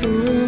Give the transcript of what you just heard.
fool.